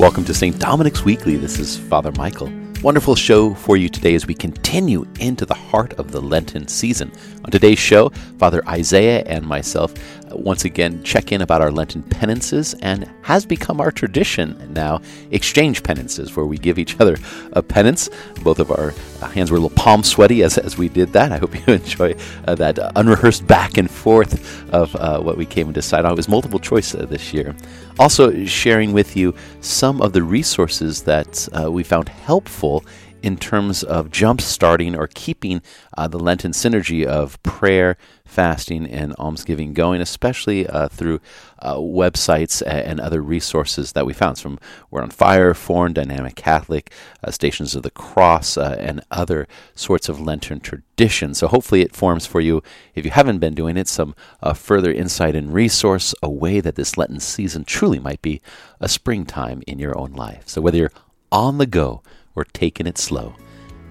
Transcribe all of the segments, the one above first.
Welcome to St. Dominic's Weekly. This is Father Michael. Wonderful show for you today as we continue into the heart of the Lenten season. On today's show, Father Isaiah and myself once again check in about our Lenten penances and has become our tradition now exchange penances where we give each other a penance. Both of our hands were a little palm sweaty as, as we did that. I hope you enjoy uh, that unrehearsed back and forth of uh, what we came to decide on. It was multiple choice uh, this year. Also, sharing with you some of the resources that uh, we found helpful in terms of jump starting or keeping uh, the Lenten synergy of prayer, fasting, and almsgiving going, especially uh, through uh, websites and other resources that we found from Word on Fire, Formed, Dynamic Catholic, uh, Stations of the Cross, uh, and other sorts of Lenten traditions. So hopefully it forms for you, if you haven't been doing it, some uh, further insight and resource, a way that this Lenten season truly might be a springtime in your own life. So whether you're on the go, or taking it slow.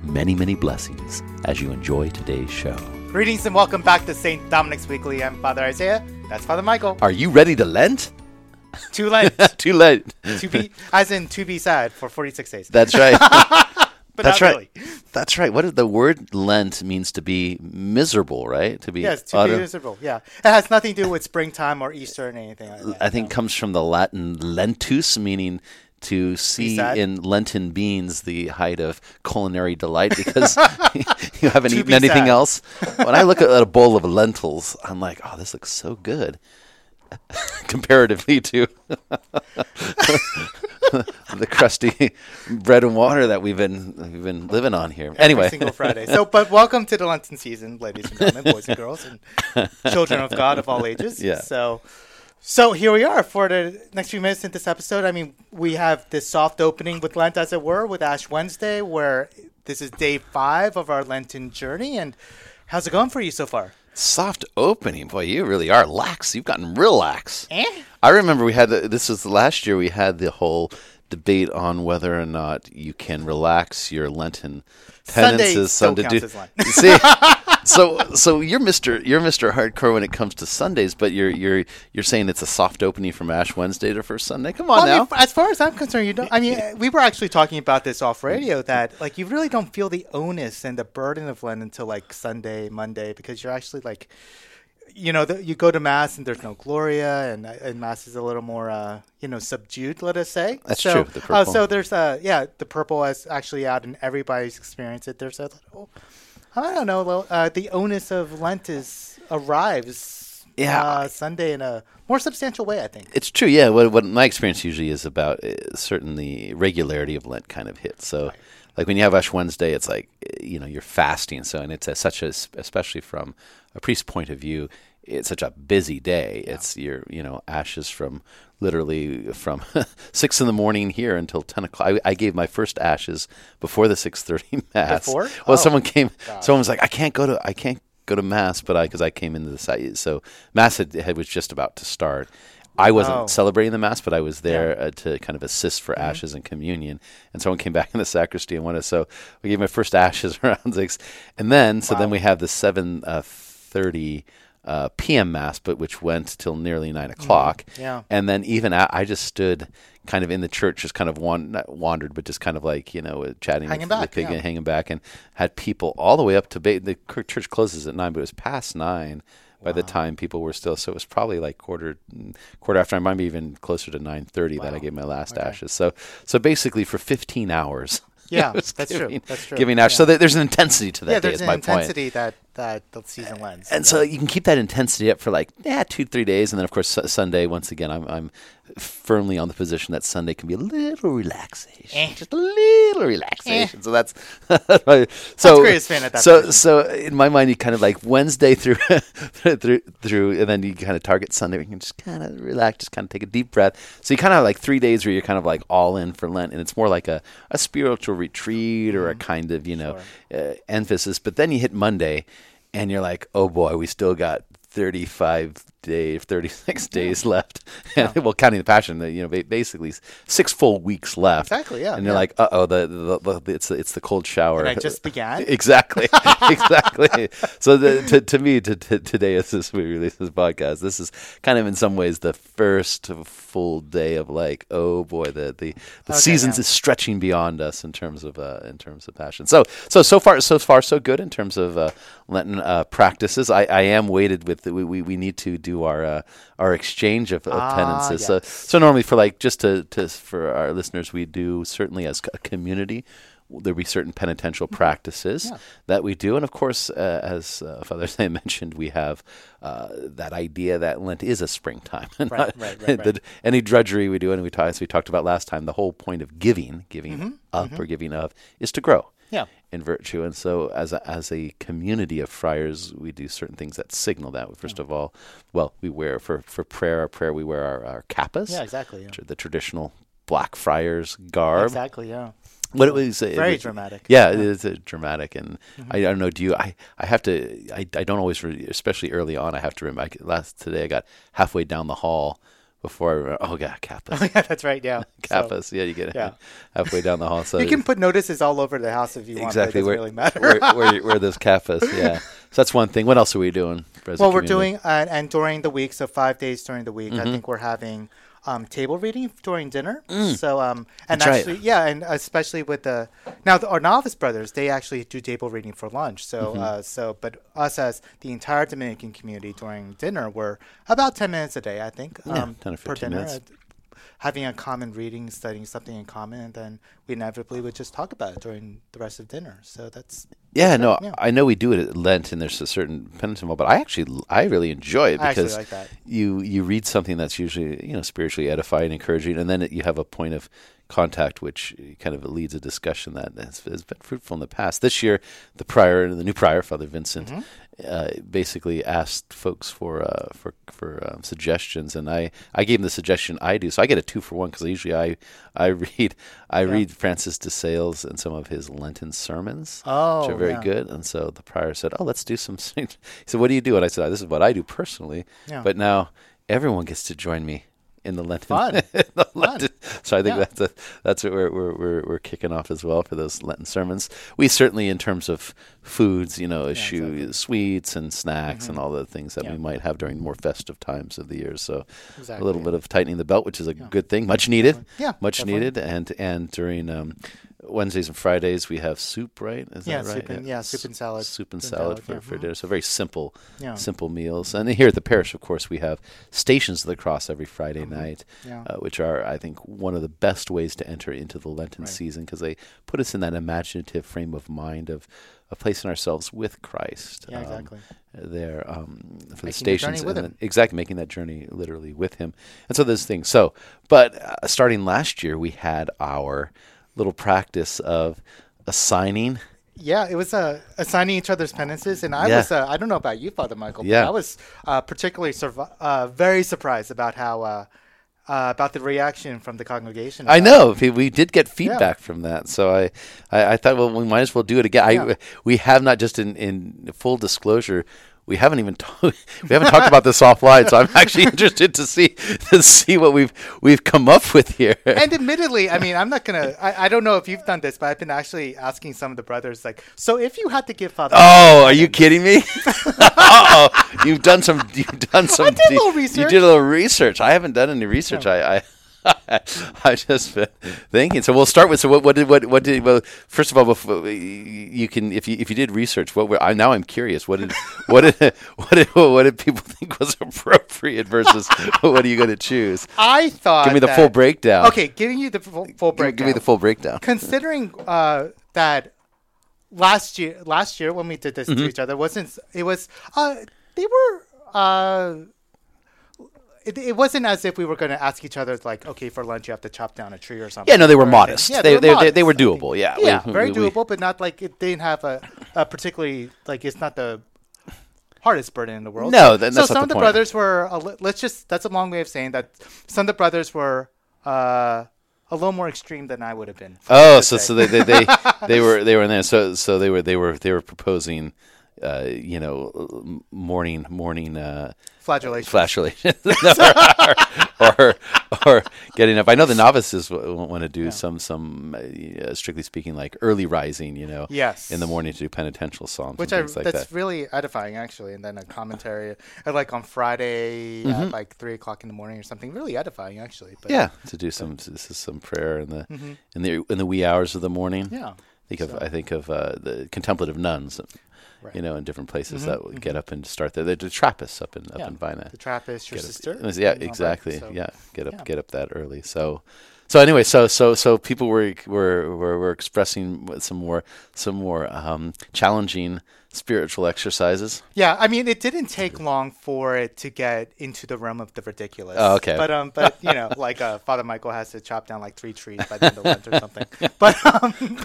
Many, many blessings as you enjoy today's show. Greetings and welcome back to St. Dominic's Weekly. I'm Father Isaiah. That's Father Michael. Are you ready to Lent? Too late. Too late. to be, as in to be sad for 46 days. That's right. but That's right. Really. That's right. What is the word Lent means to be miserable, right? To be yes, to be miserable. Yeah, it has nothing to do with springtime or Easter or anything. Like that, I think no. comes from the Latin lentus, meaning to see in Lenten beans the height of culinary delight because you haven't eaten anything sad. else. When I look at a bowl of lentils, I'm like, oh, this looks so good. Comparatively to the crusty bread and water that we've been we've been living on here. Every anyway, single Friday. So, but welcome to the Lenten season, ladies and gentlemen, boys and girls, and children of God of all ages. Yeah. So, so here we are for the next few minutes in this episode. I mean, we have this soft opening with Lent, as it were, with Ash Wednesday, where this is day five of our Lenten journey. And how's it going for you so far? soft opening, boy, you really are lax. You've gotten real lax. Eh? I remember we had the, this was the last year we had the whole debate on whether or not you can relax your Lenten Sunday penances. Sunday as Lent. You See, so so you're Mister you're Mister Hardcore when it comes to Sundays, but you're you're you're saying it's a soft opening from Ash Wednesday to First Sunday. Come on Well, I now. mean, as far as I'm concerned, you don't. I mean, we were actually talking about this off radio that like you really don't feel the onus and the burden of Lent until like Sunday, Monday, because you're actually like, you know, the, you go to mass and there's no Gloria, and and mass is a little more, uh, you know, subdued. Let us say. That's so, true, the Uh, so there's uh, yeah, the purple is actually out, and everybody's experienced it. There's a little, I don't know, well, uh, the onus of Lent is arrives. Yeah. uh, Sunday in a more substantial way, I think. It's true, yeah. What, what my experience usually is about uh, certainly regularity of Lent kind of hits. So, like when you have Ash Wednesday, it's like you know you're fasting. So, and it's a, such a especially from a priest's point of view, it's such a busy day. It's your you know ashes from literally from six in the morning here until ten o'clock. I, I gave my first ashes before the six thirty mass. Before? Well, Oh. someone came. Someone was like, I can't go to I can't go to mass, but I because I came into the site. So mass had, had was just about to start. I wasn't Oh. celebrating the mass, but I was there Yeah. Mm-hmm. uh, to kind of assist for ashes and communion. And someone came back in the sacristy and wanted. So we gave my first ashes around six, and then so then we have the seven uh, thirty. Uh, PM mass, but which went till nearly nine o'clock. Mm-hmm. yeah. and then even I just stood kind of in the church, just kind of wan- not wandered, but just kind of like you know uh, chatting, Hanging with, back, with pig yeah. and hanging back, and had people all the way up to ba- the church closes at nine, but it was past nine by the time people were still. So it was probably like quarter quarter after. I might be even closer to nine thirty that I gave my last Okay. ashes. So so basically for fifteen hours. Yeah, that's true. That's true. Giving ashes. Yeah. So there's an intensity to that yeah, day. there's Is an my point. intensity that that the season lends. And so you can keep that intensity up for like yeah two three days, and then of course Sunday. Once again, I'm I'm firmly on the position that Sunday can be a little relaxation, Eh. just a little relaxation. So that's so great, fan at that so point. so in my mind, you kind of like Wednesday through through through, and then you kind of target Sunday. where You can just kind of relax, just kind of take a deep breath. So you kind of have like three days where you're kind of like all in for Lent, and it's more like a a spiritual retreat or a kind of you know uh, emphasis. But then you hit Monday, and you're like, oh boy, we still got 35 day, 36 days left. And, well, counting the passion, you know, basically six full weeks left. Exactly. Yeah. And you're yeah. like, uh oh, the, the, the, it's it's the cold shower. And I just began. exactly. exactly. so the, to to me, to, to, today as this we release this podcast, this is kind of in some ways the first full day of like, oh boy, the the, the Okay, seasons yeah. is stretching beyond us in terms of uh, in terms of passion. So so so far so far so good in terms of uh, Lenten uh, practices. I, I am weighted with we, we, we need to do our uh, our exchange of, of Ah, penances. So yes. so normally for like just to, to for our listeners, we do certainly as a community. There'll be certain penitential practices Mm-hmm. Yeah. that we do, and of course, uh, as uh, Father Sam mentioned, we have uh, that idea that Lent is a springtime. and Right, not- right, right, the- right. any drudgery we do, and we talked, as we talked about last time, the whole point of giving, giving Mm-hmm, up or giving of, is to grow Yeah. In virtue. And so, as a, as a community of friars, we do certain things that signal that. First of all, well, we wear for for prayer. Our prayer, we wear our, our cappas, Yeah. Exactly. Yeah. the traditional black friars garb. Exactly. Yeah. What it was it Very was- dramatic. Yeah, it is uh, dramatic, and Mm-hmm. I, I don't know. Do you? I, I have to. I, I don't always, re- especially early on. I have to remember. I, last today, I got halfway down the hall before I remember. Oh yeah, cappas, yeah. That's right. Yeah. So, yeah, you get it yeah. halfway down the hall. So you can put notices all over the house if you want. exactly where, really matter. where, where, where those cappas. Yeah, so that's one thing. What else are we doing? well, we're community? doing, uh, and during the week, so five days during the week, Mm-hmm. I think we're having um, table reading during dinner. So, um, and Mm. That's right. actually, yeah, and especially with the now the, our novice brothers, they actually do table reading for lunch. So, Mm-hmm. uh, so, but us as the entire Dominican community during dinner, we're about ten minutes a day, I think, Yeah, um, 10 or per 15 dinner. minutes. Having a common reading, studying something in common, and then we inevitably would just talk about it during the rest of dinner. So that's Yeah, no, yeah. I know we do it at Lent, and there's a certain penance involved, but I actually, I really enjoy it because like you you read something that's usually you know spiritually edifying, encouraging, and then it, you have a point of contact which kind of leads a discussion that has, has been fruitful in the past. This year, the prior, and the new prior, Father Vincent, Mm-hmm. uh, basically asked folks for uh, for for um, suggestions, and I I gave him the suggestion I do, so I get a two for one because usually I I read I read Francis de Sales and some of his Lenten sermons Oh, which are very yeah. good. And so the prior said, "Oh, let's do some." He said, "What do you do?" And I said, "This is what I do personally." Yeah. But now everyone gets to join me in the Lenten. Fun. the Lenten. So I think Yeah. that's a, that's what we're, we're we're we're kicking off as well for those Lenten sermons. We certainly, in terms of foods, you know, eschew exactly. sweets and snacks and all the things that Yeah. we might have during more festive times of the year. So a little bit of tightening the belt, which is a good thing, much needed. Yeah, much definitely. needed. And and during um, Wednesdays and Fridays we have soup, right? Is Yeah, that right? soup and- yeah, soup and salad. Soup and salad salad, for, yeah. for Mhm. dinner. So very simple, Yeah. simple meals. And here at the parish, of course, we have stations of the cross every Friday night, Mm-hmm. Yeah. uh, which are, I think, one of the best ways to enter into the Lenten Right. season because they put us in that imaginative frame of mind of, of placing ourselves with Christ. Yeah, um, exactly. there um, for the Making the stations and then- exactly making that journey literally with him and so those things so but uh, starting last year we had our little practice of assigning Yeah, it was uh, assigning each other's penances, and I Yeah. was, uh, I don't know about you, Father Michael, but Yeah. I was uh, particularly survi- uh, very surprised about how, uh, uh, about the reaction from the congregation. I know we- we did get feedback from that, so I, I, I thought, well, we might as well do it again. Yeah. I, we have not just in, in full disclosure, we haven't even we haven't talked about this offline, so I'm actually interested to see to see what we've we've come up with here. And admittedly, I mean, I'm not gonna. I, I don't know if you've done this, but I've been actually asking some of the brothers, like, so if you had to give Father, Oh, are you kidding me? oh, you've done some. You've done some. I did a little research. You did a little research. I haven't done any research. I, I, I just been thinking. So we'll start with. So what? What did? What? What did? Well, first of all, before, you can if you if you did research. What? Were, I now I'm curious. What did? What did? What did? What did people think was appropriate versus what are you going to choose? I thought, Give me the that- full breakdown. Okay, giving you the full, full breakdown. give me the full breakdown. considering uh, that last year last year when we did this Mm-hmm. to each other wasn't it was uh, they were uh, it, it wasn't as if we were going to ask each other like okay for lunch you have to chop down a tree or something Yeah, no, they were or modest. yeah They- were they- they- modest, they were doable, yeah. yeah We- very we- we- doable but not like it didn't have a, a particularly like it's not the hardest burden in the world No, that- so some the of the point. brothers were a let's just that's a long way of saying that some of the brothers were uh, a little more extreme than I would have been Oh, so say. so they, they they they were they were in there. So so they were they were they were proposing uh, you know, morning morning uh, Flagellation. flagellation, or, or or getting up. I know the novices w- want to do some some uh, strictly speaking like early rising, you know, Yes. in the morning to do penitential psalms Which I like that's that. really edifying actually, and then a commentary like on Friday Mm-hmm. at like three o'clock in the morning or something. Really edifying actually. But Yeah, to do some this is some prayer in the in the in the wee hours of the morning. Mm-hmm. Yeah. think of I think of uh, the contemplative nuns, Right. you know, in different places that will get up and start there. The, the Trappists up in up Yeah. in Vina. The Trappist, your Get up- sister. it yeah, and all that, exactly. so- yeah, get up yeah. get up that early. So. So anyway, so so so people were were were, were expressing some more some more um, challenging spiritual exercises. Yeah, I mean, it didn't take long for it to get into the realm of the ridiculous. Oh, okay. But um, but you know, like uh, Father Michael has to chop down like three trees by the end of Lent or something. But um,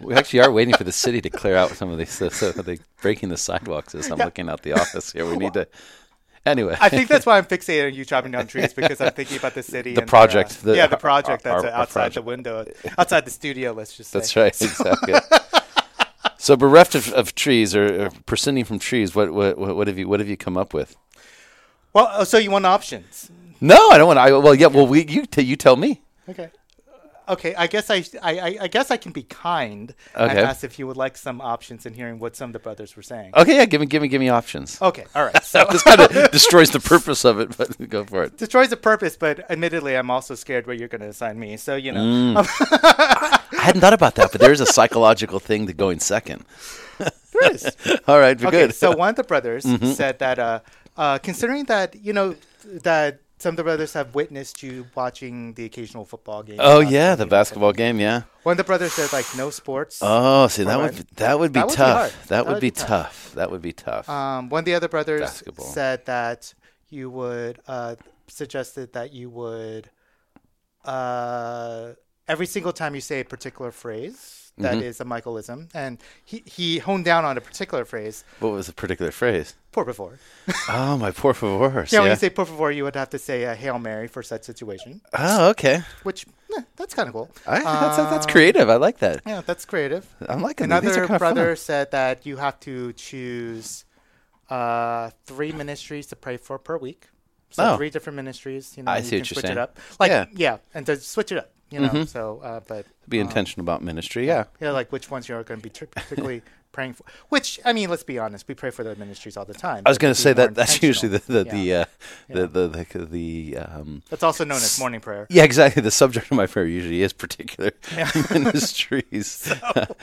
We actually are waiting for the city to clear out some of these. So, so they breaking the sidewalks as I'm Yeah. looking out the office here. We need to. Anyway, I think that's why I'm fixated on you chopping down trees because I'm thinking about the city, The and project, uh, the- yeah, the project our- that's our- our uh, outside the window, outside the studio. Let's just say. That's right, exactly. so bereft of, of trees or, or prescinding from trees, what, what what have you what have you come up with? Well, oh, so you want options? No, I don't want. I well, yeah. Well, we you t- you tell me. Okay. Okay, I guess I, I, I- I guess I can be kind and Okay. ask if you would like some options in hearing what some of the brothers were saying. Okay, yeah. Give me give me give me options. Okay, all right. So This kind of destroys the purpose of it, but go for it. destroys the purpose, but admittedly, I'm also scared what you're going to assign me. So you know, Mm. I hadn't thought about that, but there is a psychological thing to going second. there is. All right, Okay, good. so one of the brothers Mm-hmm. said that, uh, uh, considering that you know that some of the brothers have witnessed you watching the occasional football game. oh yeah, the basketball game. Yeah. One of the brothers said like no sports. Oh, see, that would that would be That would be tough. that, That would would be be tough. tough. That would be tough. Um, one of the other brothers Basketball. said that you would uh, suggested that you would uh, every single time you say a particular phrase that Mhm. is a Michaelism, and he, he honed down on a particular phrase, what was the particular phrase? por favor. Oh, my por favor. Yeah, when you say por favor, you would have to say a Hail Mary for such situation, oh, okay. which eh, that's kind of cool. I, that's, that's Um, creative. I like that. Yeah, that's creative. I'm liking Another of fun. brother said that you have to choose uh, three ministries to pray for per week. So Oh. three different ministries. You know, I you see can what you're switch saying. it up. Like Yeah. yeah. and to switch it up. You know, Mhm. so uh, but Be um, intentional about ministry. Yeah. Yeah, like which ones you're going to be particularly praying for. Which I mean, let's be honest, we pray for the ministries all the time. I was going to say that that's usually the the intentional. the, uh, Yeah. the, the the the um, That's also known as morning prayer. yeah exactly the subject of my prayer usually is particular Yeah. ministries.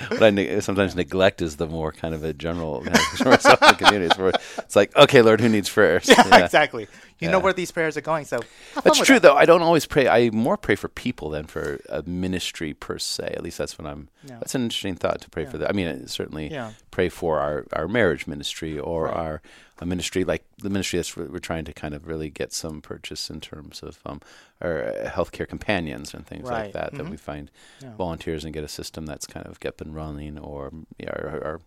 but I ne- sometimes neglect is the more kind of a general of for myself in the community. It's, more, it's like okay, Lord, who needs prayers? Yeah, exactly. You know where these prayers are going, so That's true, that. though. I don't always pray. I more pray for people than for a ministry per se. At least that's when I'm. Yeah. That's an interesting thought to pray for that. I mean, uh, certainly Yeah. pray for our, our marriage ministry or Right. our a ministry like the ministry that's we're we're trying to kind of really get some purchase in terms of um, our uh, healthcare companions and things like that. That Mhm. we find Yeah. volunteers and get a system that's kind of get been running or yeah, our, our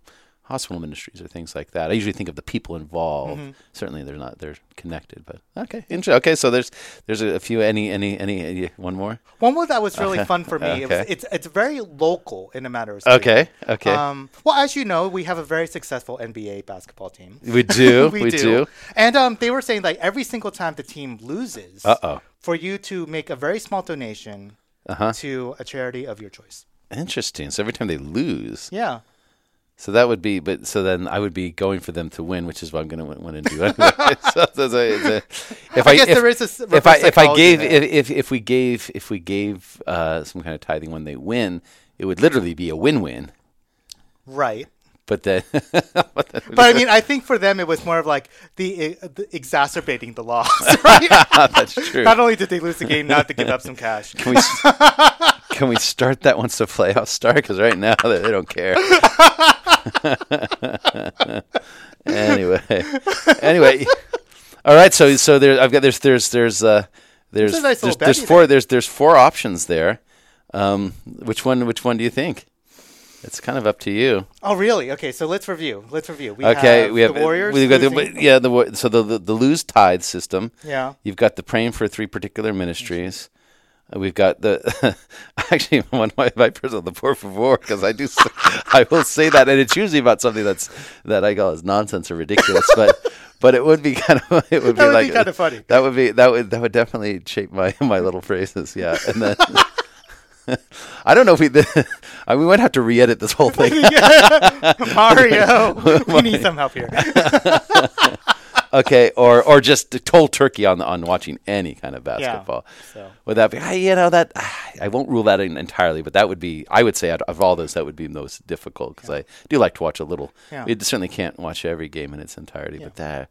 hospital ministries or things like that. I usually think of the people involved. Mhm. Certainly, they're not they're connected, but okay, interesting. Okay, so there's there's a, few. Any any any, any one more? One more that was really Okay. fun for me. It was, it's it's very local in a matter of speaking. Okay, okay. Um, well, as you know, we have a very successful NBA basketball team. we do, we, do. And um, they were saying like every single time the team loses, Uh oh. for you to make a very small donation Uh huh. to a charity of your choice. Interesting. So every time they lose, Yeah. So that would be, but so then I would be going for them to win, which is what I'm going to want to do anyway. so, so, so if I I, guess if, there is a if I if I gave if, if if we gave if we gave uh, some kind of tithing when they win, it would literally be a win-win. right. But then, but then But I mean, I think for them it was more of like the, uh, the exacerbating the loss. Right? that's true. Not only did they lose the game, not to give up some cash. Can we can we start that once the playoffs start? Because right now they, they don't care. Anyway, anyway, all right. So so there, I've got there's there's there's uh there's nice there's, there's four there's there's four options there. Um, which one which one do you think? It's kind of up to you. Oh, really? Okay, so let's review. Let's review. We okay, have we have the Warriors. We've got the, yeah the so the, the the lose tithe system. yeah. You've got the praying for three particular ministries. We've got the actually one of my my personal the por favor because I do I will say that and it's usually about something that's that I call as nonsense or ridiculous but but it would be kind of it would be would like be kinda funny. that would be that would that would definitely shape my my little phrases yeah and then I don't know if we I, we might have to re-edit this whole thing Mario, we need some help here. Okay or or just cold turkey on on watching any kind of basketball so. would that be ah, you know that I won't rule that in entirely but that would be I would say out of all those that would be most difficult because I do like to watch a little Yeah. we certainly can't watch every game in its entirety but that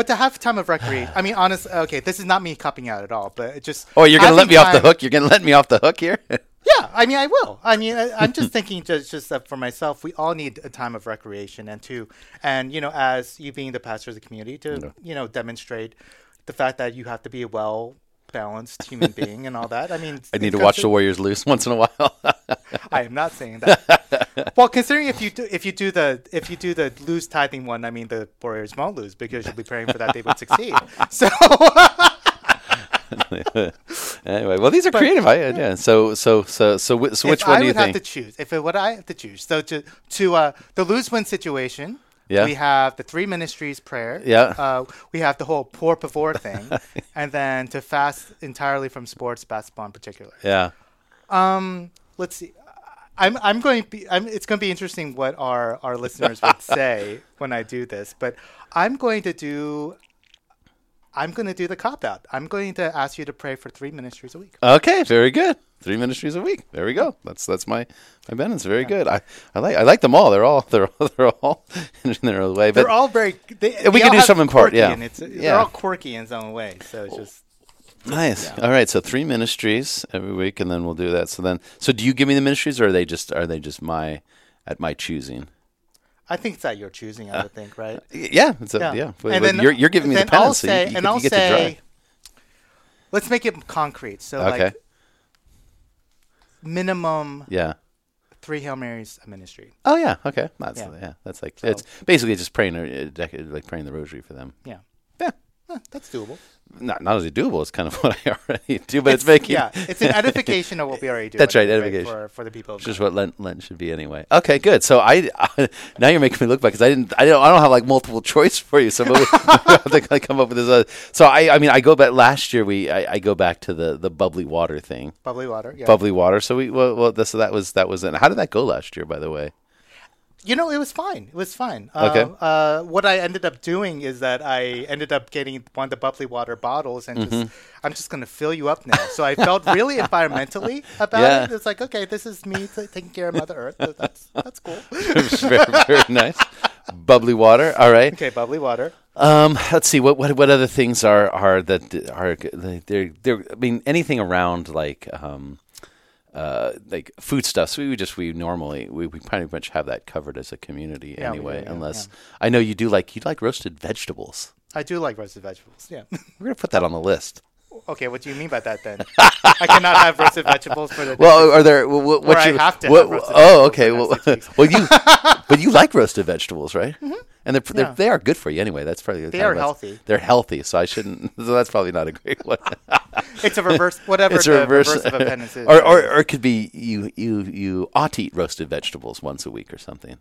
But to have time of recreation, I mean, honest. Okay, this is not me copying out at all, but it just. oh you're gonna let me off the hook you're gonna let me off the hook here Yeah, I mean, I will. I mean, I, I'm just thinking just just that for myself, we all need a time of recreation and to, and you know, as you being the pastor of the community, to you know, demonstrate the fact that you have to be well balanced human being and all that. I mean, I need to watch the Warriors lose once in a while I am not saying that. well, considering if you do if you do the if you do the lose tithing one, I mean the Warriors won't lose because you'll be praying for that they would succeed. So anyway well these are creative I, yeah so so so so, wh- so which one I do you think? would have to choose, if it would I have to choose, so to to uh, the lose win situation, Yeah. we have the three ministries prayer, Yeah. uh, we have the whole poor before thing, and then to fast entirely from sports, basketball in particular. yeah Um, let's see. I'm I'm going to be. I'm, it's going to be interesting what our our listeners would say when I do this, but I'm going to do. I'm going to do the cop out. I'm going to ask you to pray for three ministries a week. Okay, very good. Three ministries a week. There we go. That's that's my my penance. Very good. I, I like I like them all. They're all they're all, they're all in their own way. But They're all very. They, we they can do some in part, yeah. and it's, Yeah. They're all quirky in own way. So it's just. nice. All right. So three ministries every week, and then we'll do that. So then, so do you give me the ministries, or are they just are they just my at my choosing? I think it's at your choosing. I uh, would think, right? Yeah. It's a, yeah. But- And then you're you're giving me the then I'll say, you, you, and I'll you get to say, let's make it concrete. So Okay. like minimum Yeah. three Hail Marys a ministry. Oh yeah. Okay. That's Yeah. yeah. that's like it's basically just praying a, a dec- like praying the rosary for them. Yeah. That's doable. Not not only doable. It's kind of what I already do, but it's, making yeah, it's an edification of what we already do. That's right, edification. for for the people. Which is what Lent, Lent should be anyway. Okay, good. So I, now you're making me look back because I didn't I don't I don't have like multiple choice for you. So maybe we have to come up with this. Uh, so I I mean I go back last year we I, I go back to the the bubbly water thing, bubbly water. Yeah. bubbly water. So we well, well this, so that was that was it. How did that go last year? By the way. You know, it was fine. It was fine. Okay. Uh, uh, what I ended up doing is that I ended up getting one of the bubbly water bottles and Mm-hmm. just I'm just gonna fill you up now. So I felt really environmentally about Yeah. it. It's like okay, this is me t- taking care of Mother Earth. So That's that's cool. It was very very nice. Bubbly water. All right. okay, bubbly water. Um, let's see what what what other things are are that are they're they're I mean anything around like um uh like foodstuffs we would just we normally we, we pretty much have that covered as a community Yeah, anyway do, yeah, unless I know you do like you like roasted vegetables. I do like roasted vegetables. Yeah. We're gonna put that on the list. Okay, what do you mean by that then? I cannot have roasted vegetables for the. Well, are there what, what, you, have to what, have Oh, okay. Well, next six weeks. well, you but you like roasted vegetables, right? And they're, they're Yeah. they are good for you anyway. That's probably they are healthy. They're healthy, so I shouldn't. So that's probably not a great one. it's a reverse, whatever it's a reverse, reverse, of a penance is. or, or or it could be you you you ought to eat roasted vegetables once a week or something.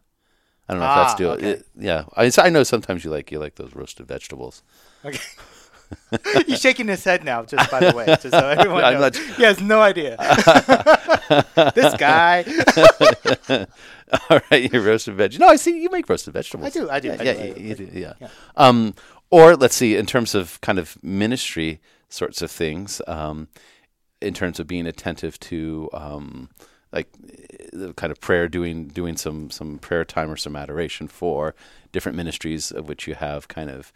I don't know if Ah, that's doable. okay. It- yeah, I, I know sometimes you like you like those roasted vegetables. Okay. He's shaking his head now, just by the way, just so everyone I'm knows. not- He has no idea. this guy. All right, you roasted veg. No, I see you make roasted vegetables. I do, I do, Yeah, I yeah, do, I do, you I do, do. yeah. Yeah. Um, or let's see, in terms of kind of ministry sorts of things, um, in terms of being attentive to um, like the kind of prayer, doing doing some some prayer time or some adoration for different ministries of which you have kind of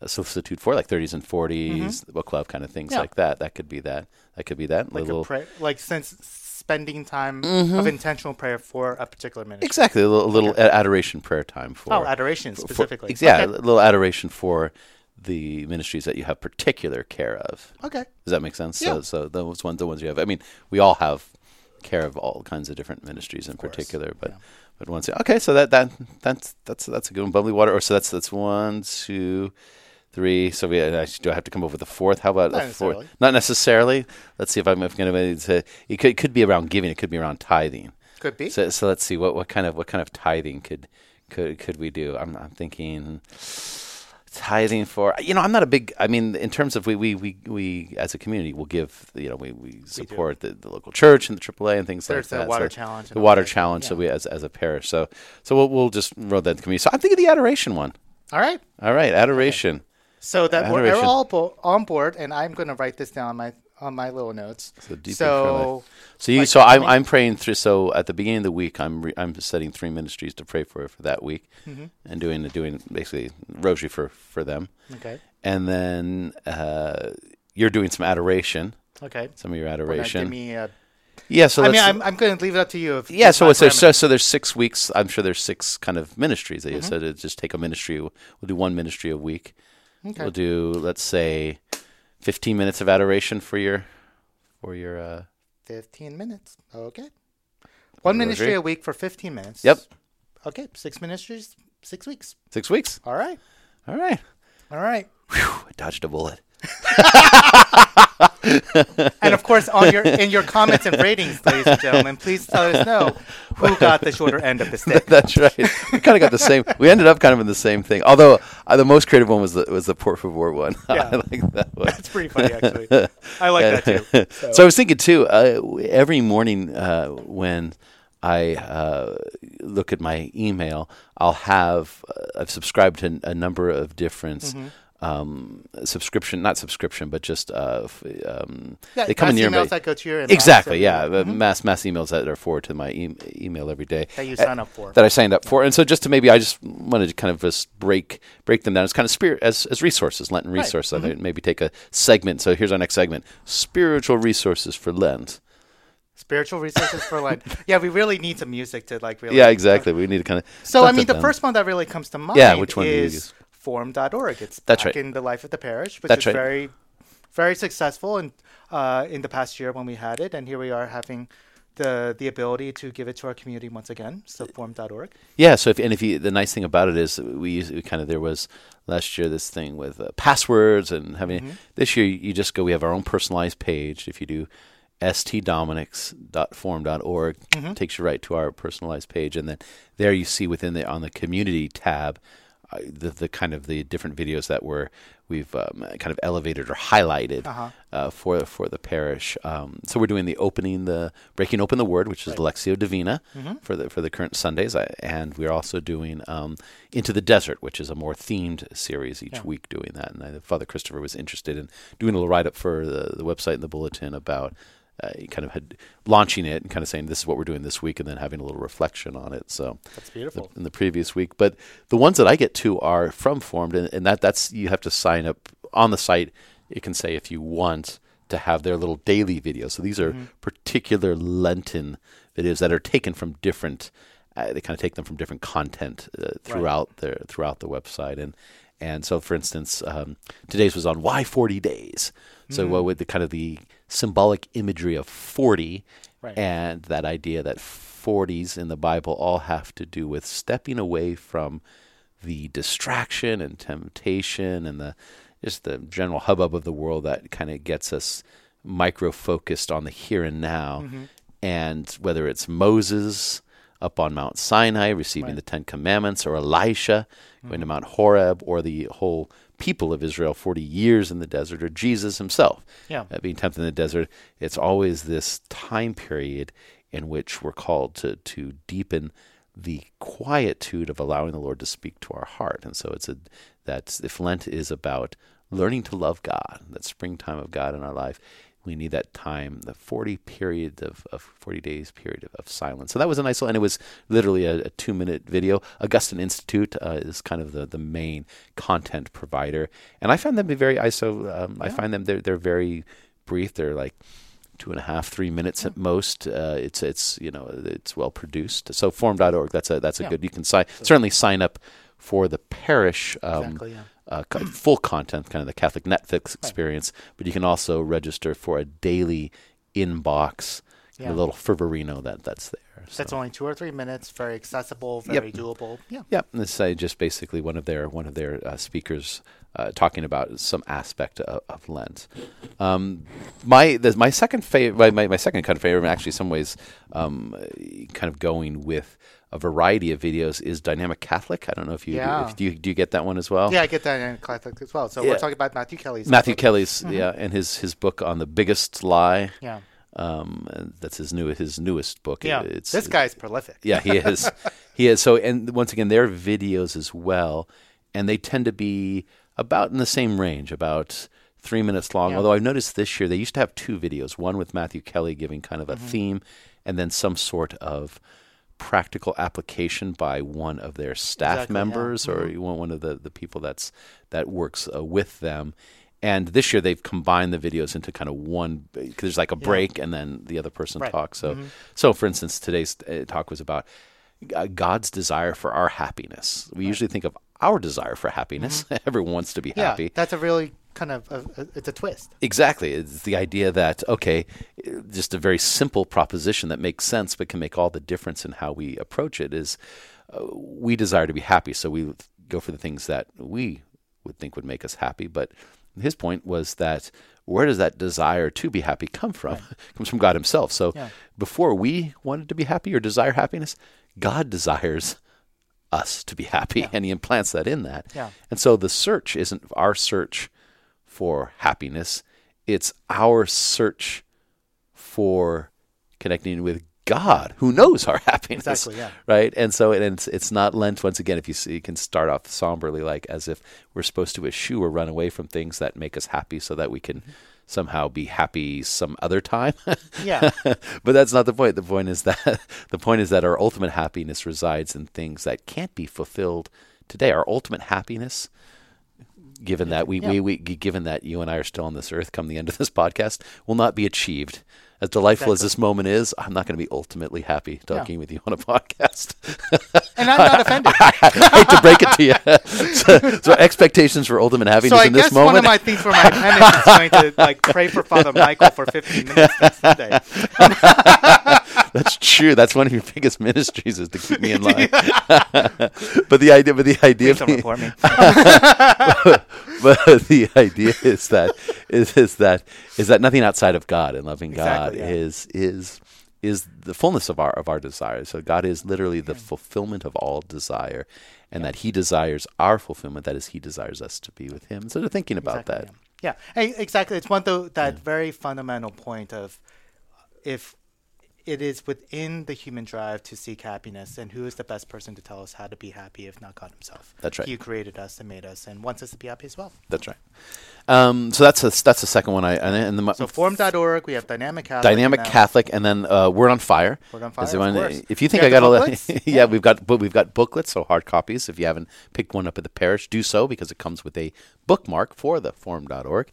a solicitude for, like 30s and 40s, the book club kind of things Mm-hmm. Yeah. like that. That could be that. That could be that. Like little a prayer, like since spending time Mm-hmm. of intentional prayer for a particular ministry. Exactly, a little, a little adoration prayer time for Oh, adoration for- specifically. yeah, Okay. a little adoration for the ministries that you have particular care of. Okay. Does that make sense? Yeah. So, so those ones, the ones you have. I mean, we all have care of all kinds of different ministries in course, particular, but yeah. But once okay, so that that that's that's that's a good one. Bubbly water. Or so that's that's one, two, three. So we uh, do I have to come up with a fourth? How about Not a fourth? Not necessarily. Let's see if I'm if going to say it could, it could be around giving. It could be around tithing. Could be. So, so let's see what, what kind of what kind of tithing could could could we do? I'm, I'm thinking tithing for you know I'm not a big I mean in terms of we we, we, we as a community will give you know we, we support the, the local church and the AAA and things There's like the that. water So challenge the water challenge. So we as as a parish. So so we'll we'll just roll that in the community. So I'm thinking the adoration one. All right. All right, adoration. So that we're, we're all bo- on board, and I'm going to write this down on my on my little notes. So So So you, Like, so I'm I'm praying through. So at the beginning of the week, I'm re, I'm setting three ministries to pray for for that week, Mm-hmm. and doing doing basically rosary for for them, okay, and then uh, you're doing some adoration, okay. some of your adoration. Give me a, yeah. So I mean, I'm I'm going to leave it up to you. If yeah. So it's there's, so, so there's six weeks. I'm sure there's six kind of ministries Mm-hmm. that you said. to Just take a ministry. We'll do one ministry a week. Okay. We'll do let's say 15 minutes of adoration for your for your. Uh, 15 minutes. Okay. One ministry a week for 15 minutes. Yep. Okay, six ministries, six weeks. Six weeks. All right. All right. All right. Whew, I dodged a bullet. And of course, on your in your comments and ratings, ladies and gentlemen, please let us know who got the shorter end of the stick. That's right. We kind of got the same. We ended up kind of in the same thing. Although uh, the most creative one was the was the por favor one. Yeah. I like that one. That's pretty funny, actually. I like that too. So. I was thinking too. Uh, every morning uh, when I uh, look at my email, I'll have uh, I've subscribed to a number of different. Mm-hmm. Um, subscription, not subscription, but just uh, f- um, Yeah, they come in your emails that go to your inbox Exactly, yeah. uh, Mass mass emails that are forwarded to my e- email every day. That you Uh, sign up for. That I signed up for, and so just to maybe I just wanted to kind of just break break them down as kind of spirit as as resources, Lenten Right. resources. I think Maybe take a segment. So here's our next segment: spiritual resources for Lent. Spiritual resources for Lent. Yeah, we really need some music to like really. Yeah, exactly. We need to kind of. So I mean, the first one that really comes to mind Yeah, which one do you is use? Formed.org. It's That's back right. in the life of the parish, which That's is right. very, very successful in uh, in the past year when we had it, and here we are having the the ability to give it to our community once again. So Formed.org. Yeah. So if and if you the nice thing about it is we use we kind of there was last year this thing with uh, passwords and having this year you just go we have our own personalized page. If you do stdominics.formed.org takes you right to our personalized page and then there you see within the on the community tab the the kind of the different videos that were we've um, kind of elevated or highlighted Uh-huh. uh, for for the parish. Um, so we're doing the opening the breaking open the word, which is Lectio Divina for the for the current Sundays, I, and we're also doing um, into the desert, which is a more themed series each Yeah. week. Doing that, and I, Father Christopher was interested in doing a little write up for the, the website and the bulletin about. Uh, kind of had launching it and kind of saying this is what we're doing this week, and then having a little reflection on it. So That's beautiful. in the previous week. But the ones that I get to are from Formed, and, and that that's you have to sign up on the site. It can say if you want to have their little daily videos. So these are particular Lenten videos that are taken from different. Uh, they kind of take them from different content uh, throughout the throughout the website, and and so for instance, um, today's was on why forty days. So what would the kind of the symbolic imagery of forty, Right. and that idea that 40s in the Bible all have to do with stepping away from the distraction and temptation and the just the general hubbub of the world that kind of gets us micro focused on the here and now. Mm-hmm. And whether it's Moses up on Mount Sinai receiving Right. the Ten Commandments, or Elisha going to mm-hmm. Mount Horeb, or the whole people of Israel 40 years in the desert, or Jesus himself Yeah. uh, being tempted in the desert, it's always this time period in which we're called to to deepen the quietude of allowing the Lord to speak to our heart. And so it's a that's if Lent is about learning to love God, that springtime of God in our life, we need that time, the 40 period of, of 40 days period of, of silence. So that was a nice little, and it was literally a, a two minute video. Augustine Institute uh, is kind of the, the main content provider. And I found them to be very ISO. Um, I find them, they're, they're very brief. They're like, two and a half, three minutes at most. Uh, it's it's you know it's well produced. So formed.org. That's a that's a Yeah. good. You can sign certainly sign up for the parish. Um, Exactly, yeah. Uh, full content, kind of the Catholic Netflix experience, but you can also register for a daily inbox, Yeah. a little fervorino that that's there. So. That's only two or three minutes. Very accessible. Very Yep. doable. Yeah. Yep, and this is uh, just basically one of their one of their uh, speakers uh, talking about some aspect of, of Lent. Um, my the, my second favorite, my, my, my second kind of favorite, actually, some ways, um, kind of going with a variety of videos is Dynamic Catholic. I don't know if you Yeah. if, do you do you get that one as well. Yeah, I get that in Catholic as well. So Yeah. we're talking about Matthew Kelly's. Matthew. Kelly's yeah, and his his book on the biggest lie. Yeah. Um, that's his new his newest book. Yeah. It's, this guy's prolific. yeah, he is. he is. So, and once again, their videos as well, and they tend to be about in the same range, about three minutes long. Yeah. Although I've noticed this year they used to have two videos, one with Matthew Kelly giving kind of Mm-hmm. a theme, and then some sort of practical application by one of their staff Exactly, yeah. Mm-hmm. members or one one of the, the people that's that works uh, with them. And this year they've combined the videos into kind of one because there's like a break and then the other person Right. talks. So, so for instance, today's uh, talk was about uh, God's desire for our happiness. We usually think of our desire for happiness. Everyone wants to be Mm-hmm. Yeah, happy. that's a really kind of a, a, it's a twist. Exactly. It's the idea that, okay, just a very simple proposition that makes sense but can make all the difference in how we approach it is uh, we desire to be happy. So we go for the things that we would think would make us happy. But his point was that where does that desire to be happy come from? it comes from God Himself. So Yeah. before we wanted to be happy or desire happiness, God desires us to be happy and He implants that in that. Yeah. And so the search isn't our search for happiness, it's our search for connecting with God, who knows our happiness. Exactly, yeah. Right. And so and it's it's not Lent. Once again, if you see, you can start off somberly, like as if we're supposed to eschew or run away from things that make us happy, so that we can mm-hmm. somehow be happy some other time. Yeah. but that's not the point. The point is that the point is that our ultimate happiness resides in things that can't be fulfilled today. Our ultimate happiness, given that we, we, we given that you and I are still on this earth come the end of this podcast, will not be achieved. As delightful as this moment is, I'm not going to be ultimately happy talking with you on a podcast. and I'm not offended. I hate to break it to you. so, so expectations for ultimate happiness So I in this guess one moment. of my things for my penance is going to like pray for Father Michael for 15 minutes next Sunday. That's true. That's one of your biggest ministries is to keep me in line. but the idea, but the idea, Please don't report me. but the idea is that is, is that is that nothing outside of God and loving God Exactly, yeah. is is is the fullness of our of our desires. So God is literally the fulfillment of all desire, and that He desires our fulfillment. That is, He desires us to be with Him. So they're thinking about Exactly, that. Yeah, yeah. Exactly. It's one though that very fundamental point of if it is within the human drive to seek happiness, and who is the best person to tell us how to be happy if not God Himself? That's right. He created us and made us, and wants us to be happy as well. That's right. Um, so that's a, that's the second one. I and, and the So formed.org, we have Dynamic Catholic. Dynamic and Catholic, and then uh, Word on Fire. Word on is Fire, the of one- If you think You I got the a lot, booklets? yeah, we've got but we've got booklets, so hard copies. If you haven't picked one up at the parish, do so because it comes with a bookmark for the formed.org.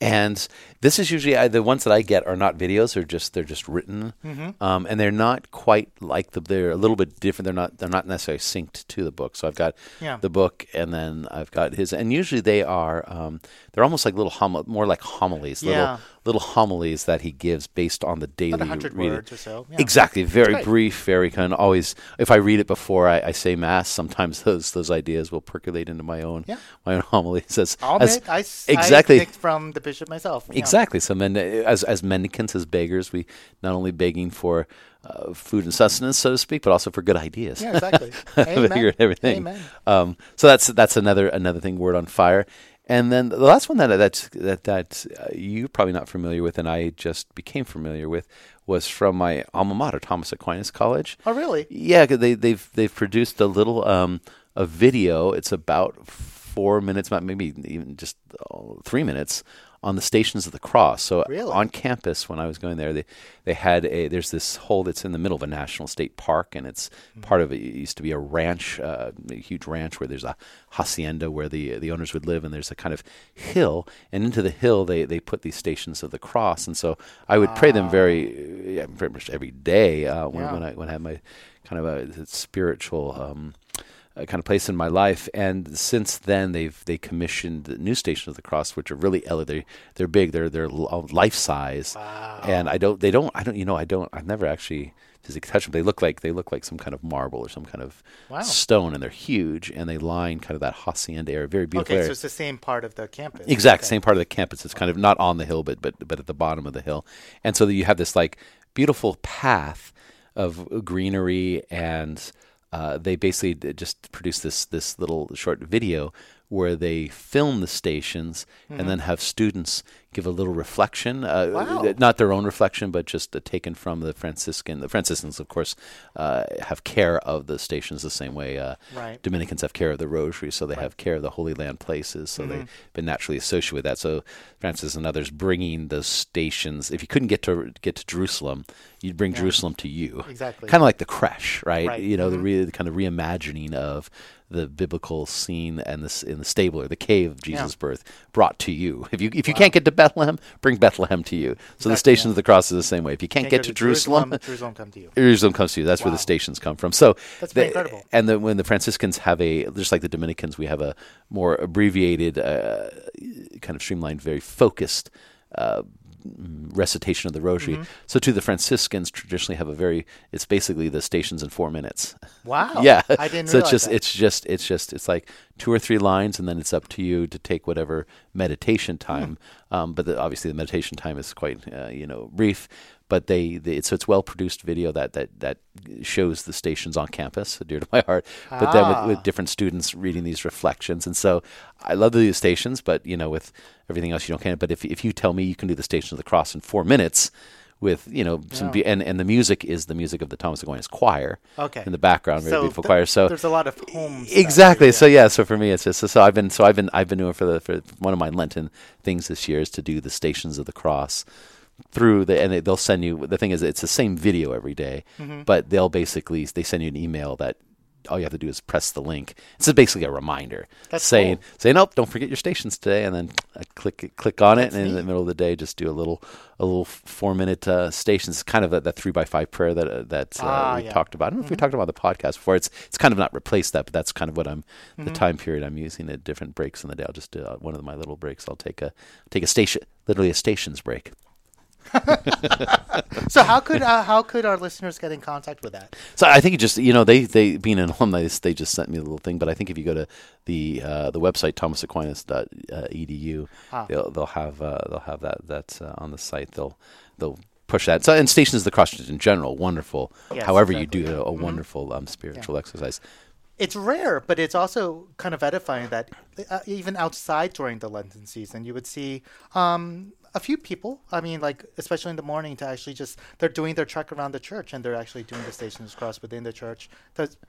And this is usually I, the ones that I get are not videos; they're just they're just written, Mm-hmm. um, and they're not quite like the. They're a little bit different. They're not they're not necessarily synced to the book. So I've got Yeah. the book, and then I've got his, and usually they are um, they're almost like little hom- more like homilies, Yeah. little little homilies that he gives based on the daily About 100 reading. words or so. Yeah. Exactly, very brief, very kind. Of always, if I read it before I, I say mass, sometimes those those ideas will percolate into my own Yeah. my own homilies. As, I'll as- admit, I, exactly. I from the bishop myself. Exactly. So, men, as as mendicants, as beggars, we not only begging for uh, food and sustenance, so to speak, but also for good ideas. Yeah, exactly. Amen. everything. Amen. Um, so that's that's another another thing. Word on fire. And then the last one that that that that uh, you're probably not familiar with, and I just became familiar with, was from my alma mater, Thomas Aquinas College. Oh, really? Yeah, they they've they've produced a little um a video. It's about four minutes, not maybe even just uh, three minutes on the Stations of the Cross. So Really? on campus when I was going there, they they had a there's this hole that's in the middle of a national state park, and it's Mm-hmm. part of it. it used to be a ranch, uh, a huge ranch where there's a hacienda where the the owners would live, and there's a kind of hill, and into the hill they they put these Stations of the Cross, and so I would pray them very, yeah, pretty much every day uh, when Yeah. when I when I had my kind of a spiritual um, uh, kind of place in my life. And since then, they've they commissioned the new Stations of the Cross, which are really ele- they they're big. They're they're life size, Wow. and I don't they don't I don't you know I don't I've never actually physically touched them. They look like they look like some kind of marble or some kind of Wow. stone, and they're huge, and they line kind of that hacienda area, very beautiful Okay, area. so it's the same part of the campus. Exact Okay. same part of the campus. It's kind of not on the hill, but but but at the bottom of the hill, and so you have this like beautiful path of greenery, and uh, they basically just produce this this little short video where they film the stations and then have students give a little reflection. Uh, Wow. Not their own reflection, but just uh, taken from the Franciscan. The Franciscans, of course, uh, have care of the stations the same way uh, Right. Dominicans have care of the Rosary, so they have care of the Holy Land places, so Mm-hmm. they've been naturally associated with that. So Francis and others bringing those stations. If you couldn't get to get to Jerusalem, you'd bring Jerusalem to you. Exactly. Kind of like the creche, right? Right. You know, the, Mhm. re- the kind of reimagining of the biblical scene and this in the stable or the cave of Jesus' birth brought to you. If you if you can't get to Bethlehem, bring Bethlehem to you. So the stations yeah. of the Cross is the same way. If you can't, Can't get to Jerusalem, Jerusalem come to you. Jerusalem comes to you. That's where the stations come from. So That's the- incredible. And the, when the Franciscans have a, just like the Dominicans, we have a more abbreviated, uh, kind of streamlined, very focused uh, recitation of the Rosary. Mm-hmm. So too, the Franciscans traditionally have a very. It's basically the stations in four minutes. Wow. yeah. I didn't so it's just that. it's just it's just it's like two or three lines, and then it's up to you to take whatever meditation time. Um, but the, obviously, the meditation time is quite uh, you know brief. But they, they so it's well produced video that, that that shows the stations on campus, dear to my heart. But then Ah. with, with different students reading these reflections, and so I love the stations, but you know with everything else you don't can. But if if you tell me you can do the Stations of the Cross in four minutes. With you know some Yeah. be- and and the music is the music of the Thomas Aquinas choir Okay. in the background, very So beautiful th- choir. So there's a lot of home. exactly. here, So yeah. So for me, it's just so, so I've been so I've been I've been doing for the for one of my Lenten things this year is to do the Stations of the Cross through the and they, they'll send you. The thing is, it's the same video every day, Mm-hmm. but they'll basically they send you an email that. All you have to do is press the link. It's basically a reminder That's saying, cool. saying, "Nope, don't forget your stations today." And then I click click on it, That's and in the middle of the day, just do a little a little four minute uh, stations. It's kind of a, that three by five prayer that uh, that uh, Ah, we yeah. talked about. I don't know if we Mm-hmm. talked about the podcast before. It's it's kind of not replaced that, but that's kind of what I'm the time period I'm using at different breaks in the day. I'll just do uh, one of my little breaks. I'll take a take a station, literally a stations break. So how could uh, how could our listeners get in contact with that? So I think it just you know they they being an alumni they just sent me a little thing, but I think if you go to the uh, the website thomasaquinas.edu, Ah. they'll they'll have uh, they'll have that that uh, on the site. They'll they'll push that. So and stations of the cross in general, wonderful. Yes, However exactly. you do a, a Mhm. wonderful um, spiritual exercise. It's rare, but it's also kind of edifying that uh, even outside during the Lenten season, you would see um, a few people. I mean, like especially in the morning, to actually just they're doing their trek around the church and they're actually doing the Stations Cross within the church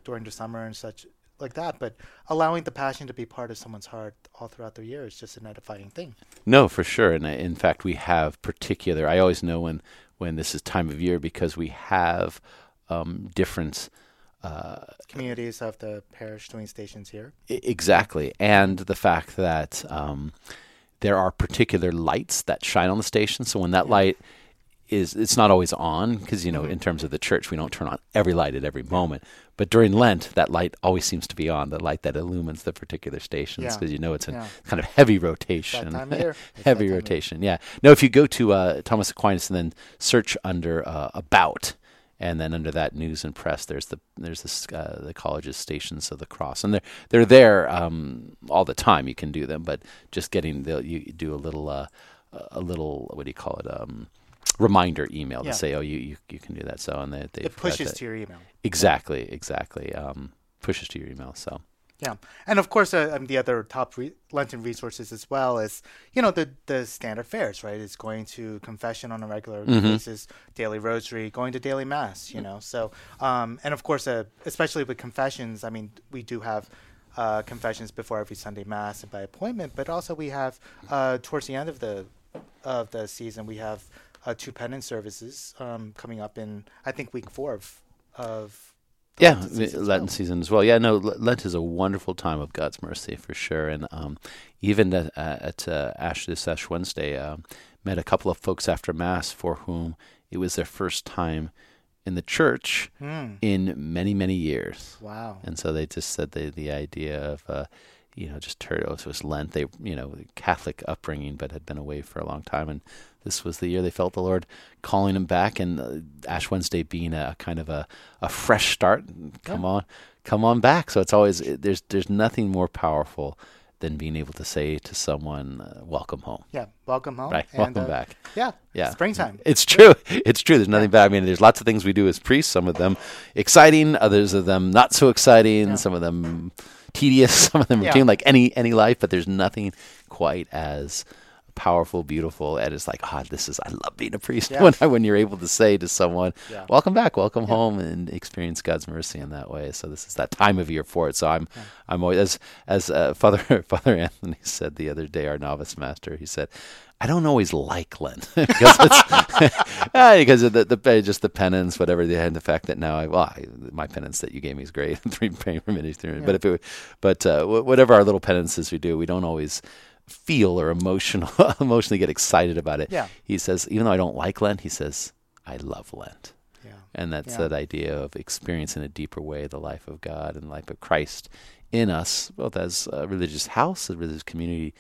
during the summer and such like that. But allowing the passion to be part of someone's heart all throughout the year is just an edifying thing. No, for sure. And uh, in fact, we have particular. I always know when when this is time of year because we have um, different. Uh, Communities of the parish doing stations here. Exactly, and the fact that um, there are particular lights that shine on the station. So when that light is, it's not always on because you know, Mm-hmm. in terms of the church, we don't turn on every light at every moment. But during Lent, that light always seems to be on. The light that illumines the particular stations Yeah. because you know it's a Yeah. kind of heavy rotation. time of year. Heavy time of year. rotation. Yeah. No, if you go to uh, Thomas Aquinas and then search under uh, about, and then under that news and press, there's the there's this uh, the college's stations of the cross, and they're they're there um, all the time. You can do them, but just getting the you do a little uh, a little what do you call it um, reminder email Yeah. to say oh you, you you can do that. So and they they It pushes to your email. exactly exactly um, pushes to your email. So Yeah, and of course, uh, um, the other top re- Lenten resources as well is you know the the standard fares, right? It's going to confession on a regular Mhm. basis, daily rosary, going to daily mass, you know. So, um, and of course, uh, especially with confessions, I mean, we do have. Uh, confessions before every Sunday mass and by appointment, but also we have uh, towards the end of the of the season we have uh, two penance services um, coming up in I think week four of of yeah, Lenten as well. season as well. Yeah, no, Lent is a wonderful time of God's mercy for sure. And um, even at, at uh, Ash this Ash Wednesday, um, met a couple of folks after Mass for whom it was their first time in the church Hmm. in many many years. Wow. And so they just said the the idea of, uh, you know, just heard it was Lent. They, you know, Catholic upbringing, but had been away for a long time, and this was the year they felt the Lord calling them back, and uh, Ash Wednesday being a kind of a, a fresh start. Come on, come on back. So it's always it, there's there's nothing more powerful than being able to say to someone, uh, "Welcome home." Yeah. Welcome home. Right, And, welcome uh, back. Yeah. Yeah. Springtime. It's true. It's true. There's nothing bad. I mean, there's lots of things we do as priests. Some of them exciting, others of them not so exciting. Yeah. Some of them tedious. Some of them Yeah. routine, like any any life. But there's nothing quite as powerful, beautiful, and it's like, ah, this is. I love being a priest Yeah. when I, when you're able to say to someone, Yeah. "Welcome back, welcome home," and experience God's mercy in that way. So this is that time of year for it. So I'm I'm always as as uh, Father Father Anthony said the other day, our novice master. He said. I don't always like Lent because it's Ah, because of the, the just the penance, whatever they had, the fact that now I well, I, my penance that you gave me is great, three praying for ministry. But if it, but uh, wh- whatever our little penances we do, we don't always feel or emotional emotionally get excited about it. Yeah. He says, even though I don't like Lent, he says I love Lent, Yeah. and that's Yeah. that idea of experiencing in a deeper way the life of God and the life of Christ in us, both as a religious house, a religious community,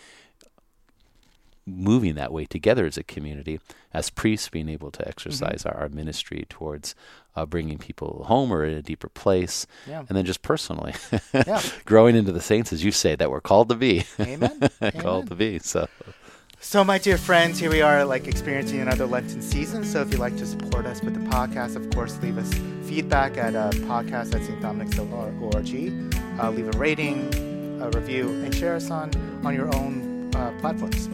moving that way together as a community, as priests being able to exercise our, our ministry towards uh, bringing people home or in a deeper place, Yeah. and then just personally Yeah. growing into the saints, as you say, that we're called to be, Amen. called to be. So, So, my dear friends, here we are, like experiencing another Lenten season. So, if you'd like to support us with the podcast, of course, leave us feedback at uh, podcast at stdominics.org. Uh, leave a rating, a review, and share us on on your own uh, platforms.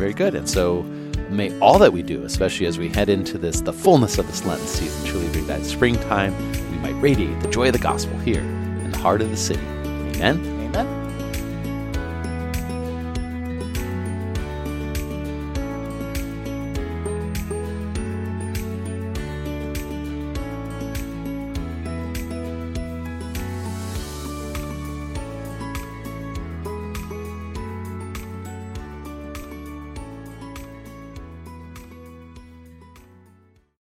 Very good. And so, may all that we do, especially as we head into this, the fullness of this Lenten season, truly be that springtime, we might radiate the joy of the gospel here in the heart of the city. Amen. Amen.